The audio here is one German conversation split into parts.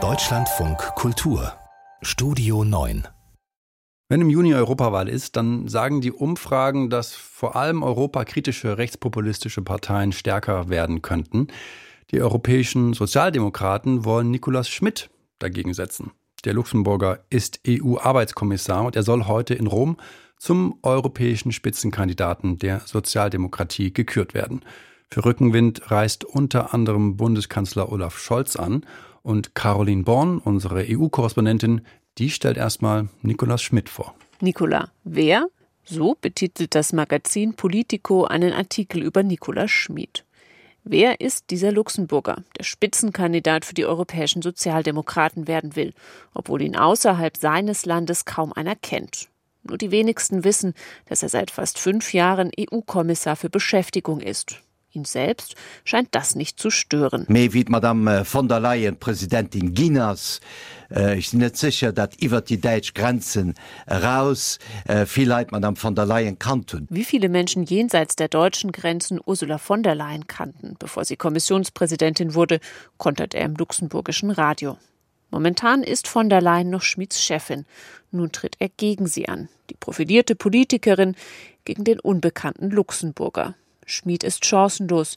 Deutschlandfunk Kultur Studio 9 wenn im Juni Europawahl ist, dann sagen die Umfragen, dass vor allem europakritische rechtspopulistische Parteien stärker werden könnten. Die europäischen Sozialdemokraten wollen Nikolaus Schmidt dagegen setzen. Der Luxemburger ist EU-Arbeitskommissar und er soll heute in Rom zum europäischen Spitzenkandidaten der Sozialdemokratie gekürt werden. Für Rückenwind reist unter anderem Bundeskanzler Olaf Scholz an und Caroline Born, unsere EU-Korrespondentin, die stellt erstmal Nikolaus Schmidt vor. Nikola, wer? So betitelt das Magazin Politico einen Artikel über Nikolaus Schmid. Wer ist dieser Luxemburger, der Spitzenkandidat für die europäischen Sozialdemokraten werden will, obwohl ihn außerhalb seines Landes kaum einer kennt? Nur die wenigsten wissen, dass er seit fast fünf Jahren EU-Kommissar für Beschäftigung ist. Ihn selbst scheint das nicht zu stören. Me wie Madame äh, von der Leyen Präsidentin Ginas äh, ich bin net sicher, dat iwwer die Deitsch Grenzen raus äh, vielleicht Madame von der Leyen kannten. Wie viele Menschen jenseits der deutschen Grenzen Ursula von der Leyen kannten, bevor sie Kommissionspräsidentin wurde, kontert er im luxemburgischen Radio. Momentan ist von der Leyen noch Schmieds Chefin. Nun tritt er gegen sie an, die profilierte Politikerin gegen den unbekannten Luxemburger. Schmid ist chancenlos.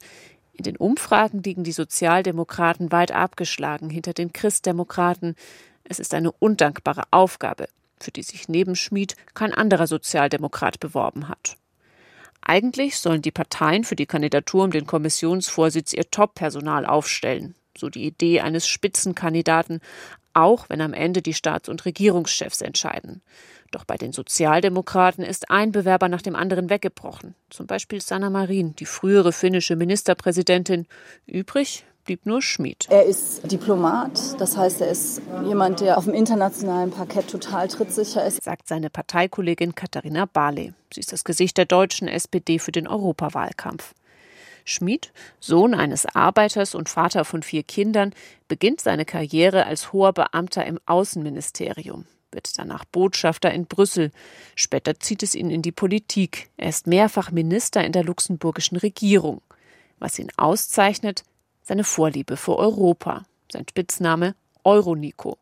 In den Umfragen liegen die Sozialdemokraten weit abgeschlagen hinter den Christdemokraten. Es ist eine undankbare Aufgabe, für die sich neben Schmid kein anderer Sozialdemokrat beworben hat. Eigentlich sollen die Parteien für die Kandidatur um den Kommissionsvorsitz ihr Top-Personal aufstellen, so die Idee eines Spitzenkandidaten, auch wenn am Ende die Staats- und Regierungschefs entscheiden. Doch bei den Sozialdemokraten ist ein Bewerber nach dem anderen weggebrochen, zum Beispiel Sanna Marin, die frühere finnische Ministerpräsidentin. Übrig blieb nur Schmid. Er ist Diplomat, das heißt, er ist jemand, der auf dem internationalen Parkett total trittsicher ist, sagt seine Parteikollegin Katharina Barley. Sie ist das Gesicht der deutschen SPD für den Europawahlkampf. Schmid, Sohn eines Arbeiters und Vater von vier Kindern, beginnt seine Karriere als hoher Beamter im Außenministerium wird danach Botschafter in Brüssel. Später zieht es ihn in die Politik. Er ist mehrfach Minister in der luxemburgischen Regierung. Was ihn auszeichnet, seine Vorliebe für Europa. Sein Spitzname Euronico.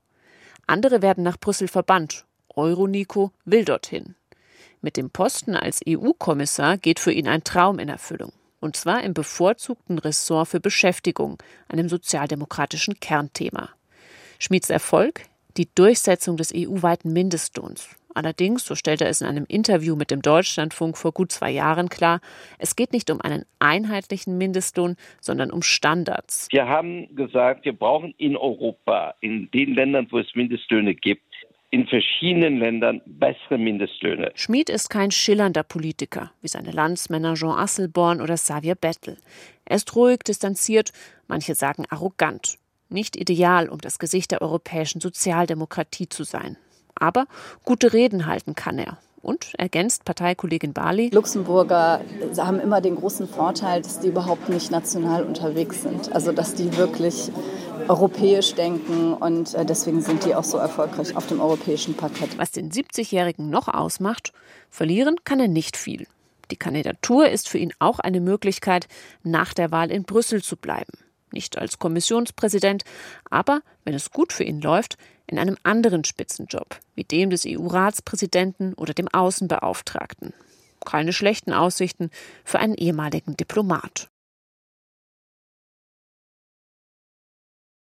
Andere werden nach Brüssel verbannt. Euronico will dorthin. Mit dem Posten als EU-Kommissar geht für ihn ein Traum in Erfüllung. Und zwar im bevorzugten Ressort für Beschäftigung, einem sozialdemokratischen Kernthema. Schmieds Erfolg die Durchsetzung des EU-weiten Mindestlohns. Allerdings, so stellte er es in einem Interview mit dem Deutschlandfunk vor gut zwei Jahren klar, es geht nicht um einen einheitlichen Mindestlohn, sondern um Standards. Wir haben gesagt, wir brauchen in Europa, in den Ländern, wo es Mindestlöhne gibt, in verschiedenen Ländern bessere Mindestlöhne. Schmid ist kein schillernder Politiker wie seine Landsmänner Jean Asselborn oder Xavier Bettel. Er ist ruhig, distanziert, manche sagen arrogant nicht ideal, um das Gesicht der europäischen Sozialdemokratie zu sein. Aber gute Reden halten kann er. Und ergänzt Parteikollegin Bali. Luxemburger haben immer den großen Vorteil, dass die überhaupt nicht national unterwegs sind. Also dass die wirklich europäisch denken und äh, deswegen sind die auch so erfolgreich auf dem europäischen Parkett. Was den 70-Jährigen noch ausmacht, verlieren kann er nicht viel. Die Kandidatur ist für ihn auch eine Möglichkeit, nach der Wahl in Brüssel zu bleiben nicht als Kommissionspräsident, aber wenn es gut für ihn läuft, in einem anderen Spitzenjob, wie dem des EU-Ratspräsidenten oder dem Außenbeauftragten. Keine schlechten Aussichten für einen ehemaligen Diplomat.